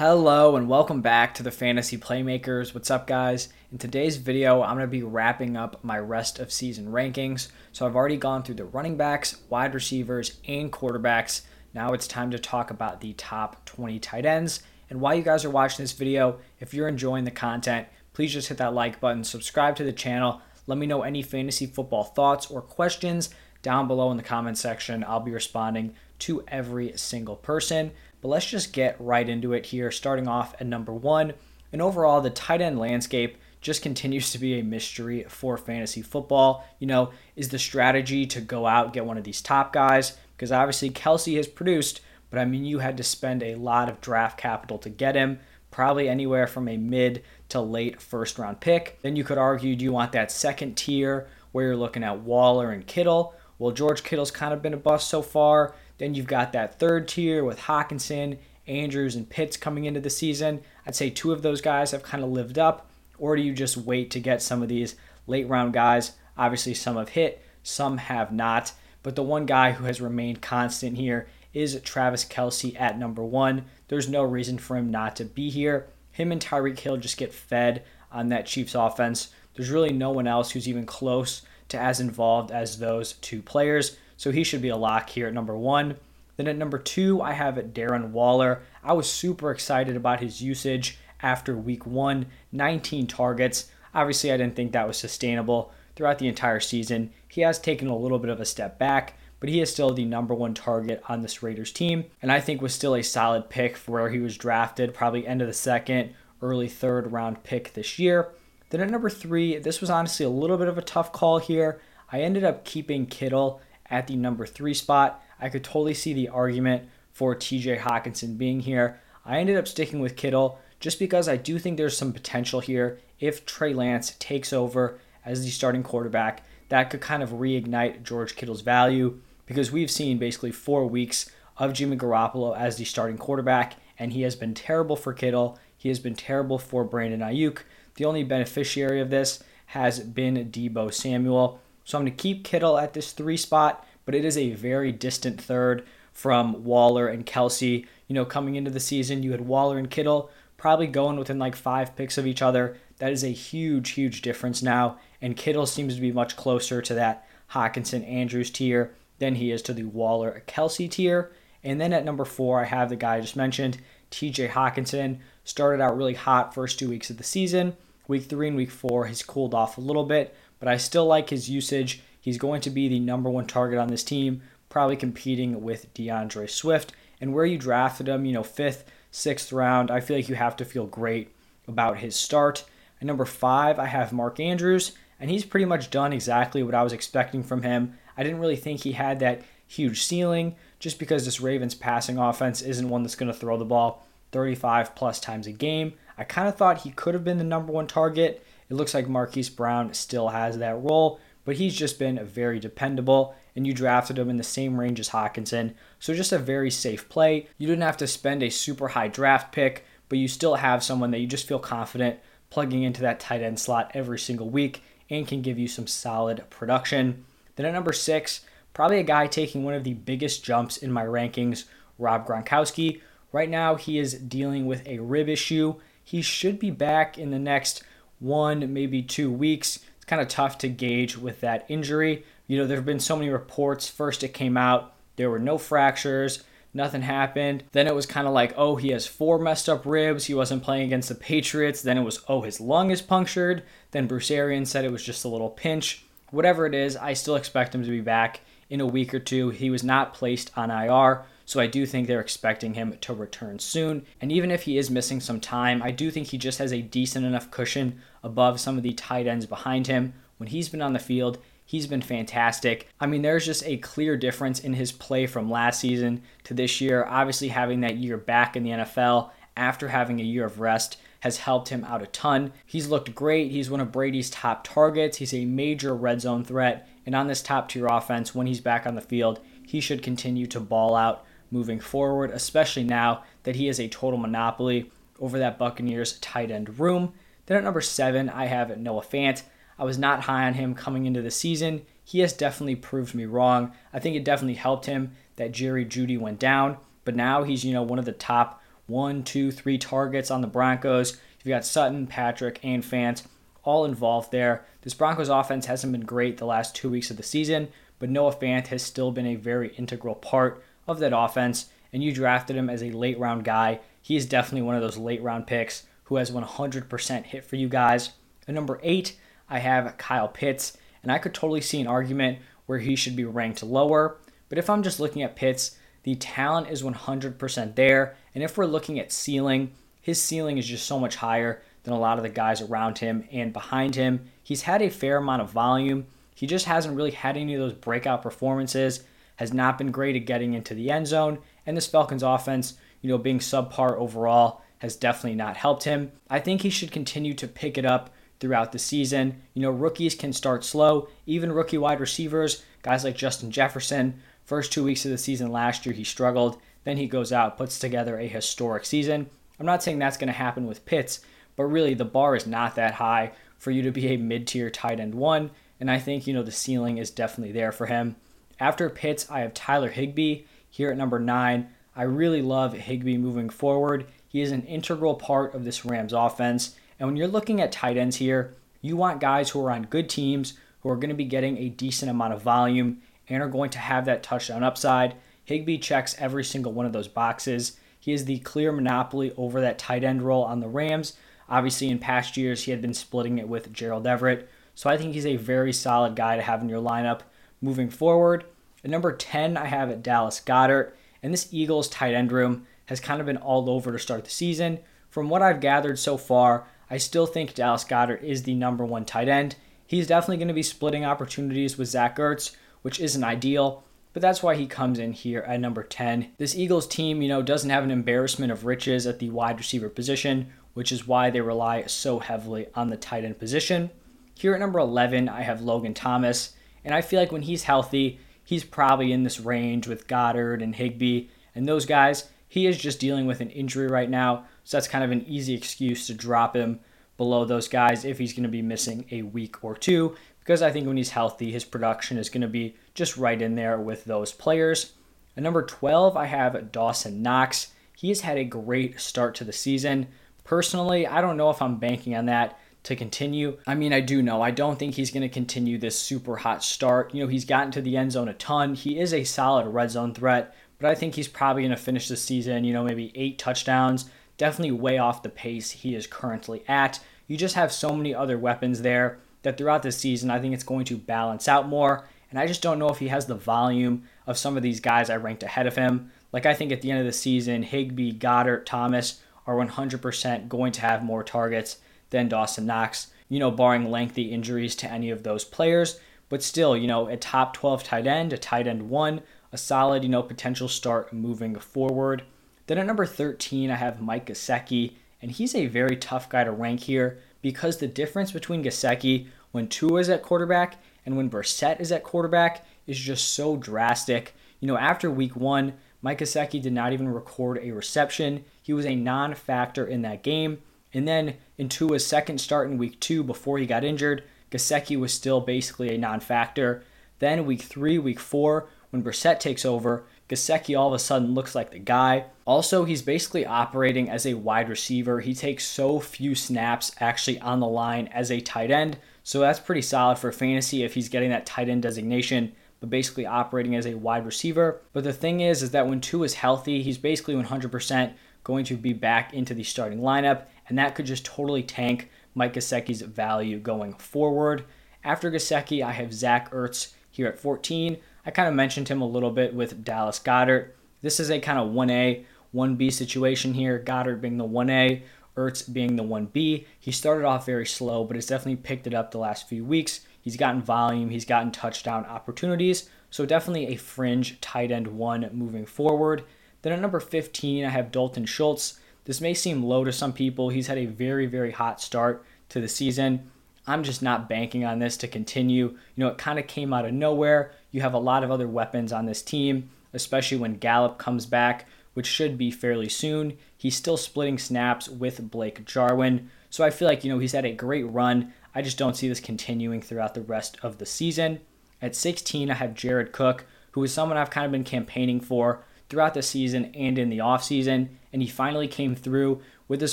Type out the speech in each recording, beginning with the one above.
Hello and welcome back to the Fantasy Playmakers. What's up, guys? In today's video, I'm going to be wrapping up my rest of season rankings. So I've already gone through the running backs, wide receivers, and quarterbacks. Now it's time to talk about the top 20 tight ends. And while you guys are watching this video, if you're enjoying the content, please just hit that like button, subscribe to the channel. Let me know any fantasy football thoughts or questions down below in the comment section. I'll be responding to every single person. But let's just get right into it here, starting off at number one. And overall, the tight end landscape just continues to be a mystery for fantasy football. You know, is the strategy to go out get one of these top guys? Because obviously Kelce has produced, but I mean, you had to spend a lot of draft capital to get him, probably anywhere from a mid to late first round pick. Then you could argue, do you want that second tier where you're looking at Waller and Kittle? Well, George Kittle's kind of been a bust so far. Then you've got that third tier with Hockenson, Andrews, and Pitts coming into the season. I'd say two of those guys have kind of lived up. Or do you just wait to get some of these late round guys? Obviously, some have hit, some have not. But the one guy who has remained constant here is Travis Kelce at number one. There's no reason for him not to be here. Him and Tyreek Hill just get fed on that Chiefs offense. There's really no one else who's even close to as involved as those two players. So he should be a lock here at number one. Then at number two, I have Darren Waller. I was super excited about his usage after week one 19 targets. Obviously, I didn't think that was sustainable throughout the entire season. He has taken a little bit of a step back, but he is still the number one target on this Raiders team, and I think was still a solid pick for where he was drafted, probably end of the second, early third round pick this year. Then at number three, this was honestly a little bit of a tough call here. I ended up keeping Kittle at the number three spot. I could totally see the argument for TJ Hockenson being here. I ended up sticking with Kittle just because I do think there's some potential here if Trey Lance takes over as the starting quarterback. That could kind of reignite George Kittle's value because we've seen basically four weeks of Jimmy Garoppolo as the starting quarterback, and he has been terrible for Kittle. He has been terrible for Brandon Aiyuk. The only beneficiary of this has been Deebo Samuel. So I'm going to keep Kittle at this three spot, but it is a very distant third from Waller and Kelce. You know, coming into the season, you had Waller and Kittle probably going within like five picks of each other. That is a huge, huge difference now. And Kittle seems to be much closer to that Hockenson Andrews tier than he is to the Waller Kelce tier. And then at number four, I have the guy I just mentioned, TJ Hockenson. Started out really hot first two weeks of the season. Week three and week four, has cooled off a little bit, but I still like his usage. He's going to be the number one target on this team, probably competing with D'Andre Swift. And where you drafted him, you know, fifth, sixth round, I feel like you have to feel great about his start. At number five, I have Mark Andrews, and he's pretty much done exactly what I was expecting from him. I didn't really think he had that huge ceiling just because this Ravens passing offense isn't one that's going to throw the ball 35 plus times a game. I kind of thought he could have been the number one target. It looks like Marquise Brown still has that role, but he's just been very dependable, and you drafted him in the same range as Hockenson. So just a very safe play. You didn't have to spend a super high draft pick, but you still have someone that you just feel confident plugging into that tight end slot every single week and can give you some solid production. Then at number six, probably a guy taking one of the biggest jumps in my rankings, Rob Gronkowski. Right now, he is dealing with a rib issue. He should be back in the next one, maybe two weeks. It's kind of tough to gauge with that injury. You know, there have been so many reports. First, it came out there were no fractures, nothing happened. Then it was kind of like, oh, he has four messed up ribs. He wasn't playing against the Patriots. Then it was, oh, his lung is punctured. Then Bruce Arians said it was just a little pinch. Whatever it is, I still expect him to be back in a week or two. He was not placed on IR, so I do think they're expecting him to return soon. And even if he is missing some time, I do think he just has a decent enough cushion above some of the tight ends behind him. When he's been on the field, he's been fantastic. I mean, there's just a clear difference in his play from last season to this year. Obviously, having that year back in the NFL after having a year of rest has helped him out a ton. He's looked great. He's one of Brady's top targets. He's a major red zone threat. And on this top tier offense, when he's back on the field, he should continue to ball out moving forward, especially now that he has a total monopoly over that Buccaneers tight end room. Then at number seven, I have Noah Fant. I was not high on him coming into the season. He has definitely proved me wrong. I think it definitely helped him that Jerry Jeudy went down, but now he's, you know, one of the top one, two, three targets on the Broncos. You've got Sutton, Patrick, and Fant all involved there. This Broncos offense hasn't been great the last two weeks of the season, but Noah Fant has still been a very integral part of that offense, and you drafted him as a late round guy. He is definitely one of those late round picks who has 100% hit for you guys. At number eight, I have Kyle Pitts, and I could totally see an argument where he should be ranked lower. But if I'm just looking at Pitts, the talent is 100% there. And if we're looking at ceiling, his ceiling is just so much higher than a lot of the guys around him and behind him. He's had a fair amount of volume. He just hasn't really had any of those breakout performances, has not been great at getting into the end zone. And this Falcons offense, you know, being subpar overall, has definitely not helped him. I think he should continue to pick it up throughout the season. You know, rookies can start slow, even rookie wide receivers, guys like Justin Jefferson. First two weeks of the season last year, he struggled. Then he goes out, puts together a historic season. I'm not saying that's going to happen with Pitts, but really the bar is not that high for you to be a mid tier tight end one. And I think, you know, the ceiling is definitely there for him. After Pitts, I have Tyler Higbee here at number nine. I really love Higbee moving forward. He is an integral part of this Rams offense. And when you're looking at tight ends here, you want guys who are on good teams, who are going to be getting a decent amount of volume and are going to have that touchdown upside. Higbee checks every single one of those boxes. He is the clear monopoly over that tight end role on the Rams. Obviously, in past years, he had been splitting it with Gerald Everett. So I think he's a very solid guy to have in your lineup moving forward. At number 10, I have at Dallas Goedert. And this Eagles tight end room has kind of been all over to start the season. From what I've gathered so far, I still think Dallas Goedert is the number one tight end. He's definitely going to be splitting opportunities with Zach Ertz, which isn't ideal, but that's why he comes in here at number 10. This Eagles team, you know, doesn't have an embarrassment of riches at the wide receiver position, which is why they rely so heavily on the tight end position. Here at number 11, I have Logan Thomas, and I feel like when he's healthy, he's probably in this range with Goedert and Higbee and those guys. He is just dealing with an injury right now, so that's kind of an easy excuse to drop him below those guys if he's going to be missing a week or two. Because I think when he's healthy, his production is going to be just right in there with those players. At number 12, I have Dawson Knox. He has had a great start to the season. Personally, I don't know if I'm banking on that to continue. I mean, I do know. I don't think he's going to continue this super hot start. You know, he's gotten to the end zone a ton. He is a solid red zone threat, but I think he's probably going to finish the season, you know, maybe eight touchdowns, definitely way off the pace he is currently at. You just have so many other weapons there that throughout the season, I think it's going to balance out more. And I just don't know if he has the volume of some of these guys I ranked ahead of him. Like, I think at the end of the season, Higbee, Goedert, Thomas are 100% going to have more targets than Dawson Knox, you know, barring lengthy injuries to any of those players. But still, you know, a top 12 tight end, a tight end one, a solid, you know, potential start moving forward. Then at number 13, I have Mike Gesicki, and he's a very tough guy to rank here because the difference between Gesicki when Tua is at quarterback and when Brissett is at quarterback is just so drastic. You know, after week one, Mike Gesicki did not even record a reception. He was a non factor in that game. And then into Tua's second start in week two, before he got injured, Gesicki was still basically a non factor. Then week three, week four, when Brissett takes over, Gesicki all of a sudden looks like the guy. Also, he's basically operating as a wide receiver. He takes so few snaps actually on the line as a tight end. So that's pretty solid for fantasy if he's getting that tight end designation, but basically operating as a wide receiver. But the thing is, is that when Tua is healthy, he's basically 100% going to be back into the starting lineup, and that could just totally tank Mike Gesicki's value going forward. After Gesicki, I have Zach Ertz here at 14. I kind of mentioned him a little bit with Dallas Goedert. This is a kind of 1A, 1B situation here. Goedert being the 1A, Ertz being the 1B. He started off very slow, but has definitely picked it up the last few weeks. He's gotten volume, he's gotten touchdown opportunities. So definitely a fringe tight end one moving forward. Then at number 15, I have Dalton Schultz. This may seem low to some people. He's had a very, very hot start to the season. I'm just not banking on this to continue. You know, it kind of came out of nowhere. You have a lot of other weapons on this team, especially when Gallup comes back, which should be fairly soon. He's still splitting snaps with Blake Jarwin. So I feel like, you know, he's had a great run. I just don't see this continuing throughout the rest of the season. At 16, I have Jared Cook, who is someone I've kind of been campaigning for throughout the season and in the offseason, and he finally came through with his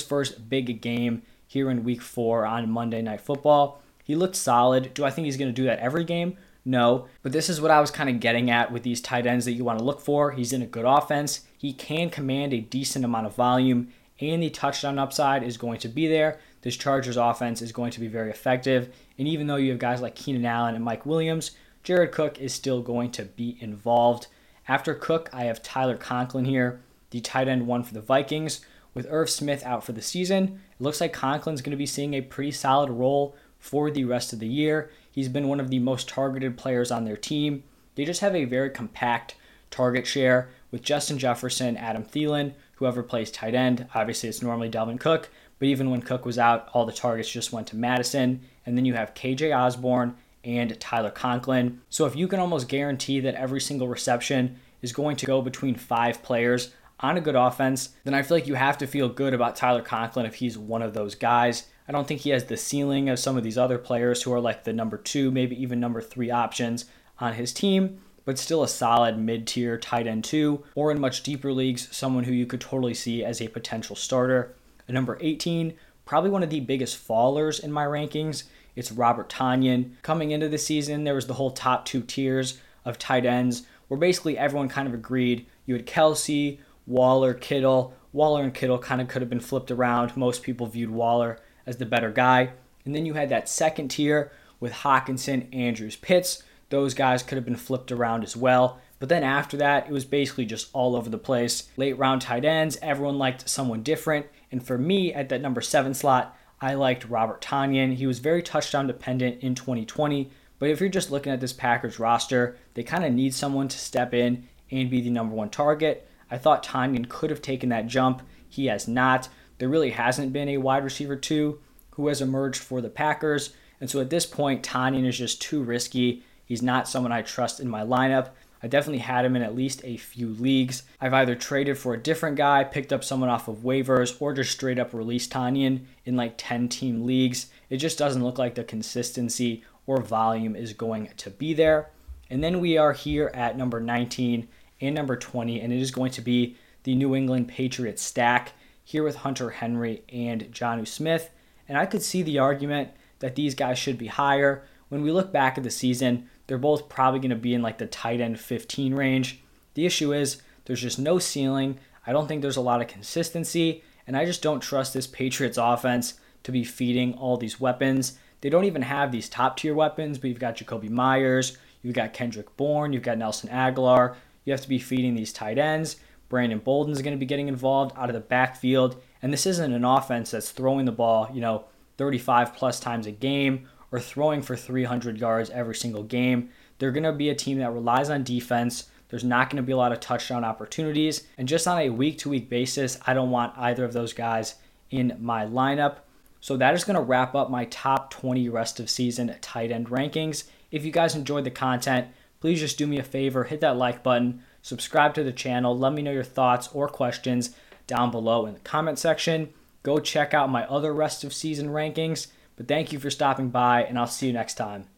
first big game here in week four on Monday Night Football. He looked solid. Do I think he's going to do that every game? No, but this is what I was kind of getting at with these tight ends that you want to look for. He's in a good offense. He can command a decent amount of volume, and the touchdown upside is going to be there. This Chargers offense is going to be very effective. And even though you have guys like Keenan Allen and Mike Williams, Jared Cook is still going to be involved. After Cook, I have Tyler Conklin here, the tight end one for the Vikings. With Irv Smith out for the season, it looks like Conklin's going to be seeing a pretty solid role for the rest of the year. He's been one of the most targeted players on their team. They just have a very compact target share with Justin Jefferson, Adam Thielen, whoever plays tight end. Obviously, it's normally Dalvin Cook, but even when Cook was out, all the targets just went to Mattison. And then you have KJ Osborn and Tyler Conklin. So if you can almost guarantee that every single reception is going to go between five players on a good offense, then I feel like you have to feel good about Tyler Conklin if he's one of those guys. I don't think he has the ceiling of some of these other players who are like the number two, maybe even number three options on his team, but still a solid mid tier tight end two, or in much deeper leagues, someone who you could totally see as a potential starter. At number 18, probably one of the biggest fallers in my rankings. It's Robert Tonyan. Coming into the season, there was the whole top two tiers of tight ends where basically everyone kind of agreed you had Kelce, Waller, Kittle. Waller and Kittle kind of could have been flipped around. Most people viewed Waller as the better guy. And then you had that second tier with Hockenson, Andrews, Pitts. Those guys could have been flipped around as well. But then after that, it was basically just all over the place. Late round tight ends, everyone liked someone different. And for me, at that number seven slot, I liked Robert Tonyan. He was very touchdown dependent in 2020. But if you're just looking at this Packers roster, they kind of need someone to step in and be the number one target. I thought Tonyan could have taken that jump. He has not. There really hasn't been a wide receiver two who has emerged for the Packers. And so at this point, Tonyan is just too risky. He's not someone I trust in my lineup. I definitely had him in at least a few leagues. I've either traded for a different guy, picked up someone off of waivers, or just straight up released Tonyan in like 10 team leagues. It just doesn't look like the consistency or volume is going to be there. And then we are here at number 19 and number 20, and it is going to be the New England Patriots stack here with Hunter Henry and Jonnu Smith. And I could see the argument that these guys should be higher. When we look back at the season, they're both probably going to be in like the tight end 15 range. The issue is there's just no ceiling. I don't think there's a lot of consistency, and I just don't trust this Patriots offense to be feeding all these weapons. They don't even have these top tier weapons, but you've got Jakobi Meyers, you've got Kendrick Bourne, you've got Nelson Agholor. You have to be feeding these tight ends. Brandon Bolden's going to be getting involved out of the backfield, and this isn't an offense that's throwing the ball, you know, 35 plus times a game or throwing for 300 yards every single game. They're going to be a team that relies on defense. There's not going to be a lot of touchdown opportunities. And just on a week to week basis, I don't want either of those guys in my lineup. So that is going to wrap up my top 20 rest of season tight end rankings. If you guys enjoyed the content, please just do me a favor, hit that like button, subscribe to the channel, let me know your thoughts or questions down below in the comment section. Go check out my other rest of season rankings but thank you for stopping by, and I'll see you next time.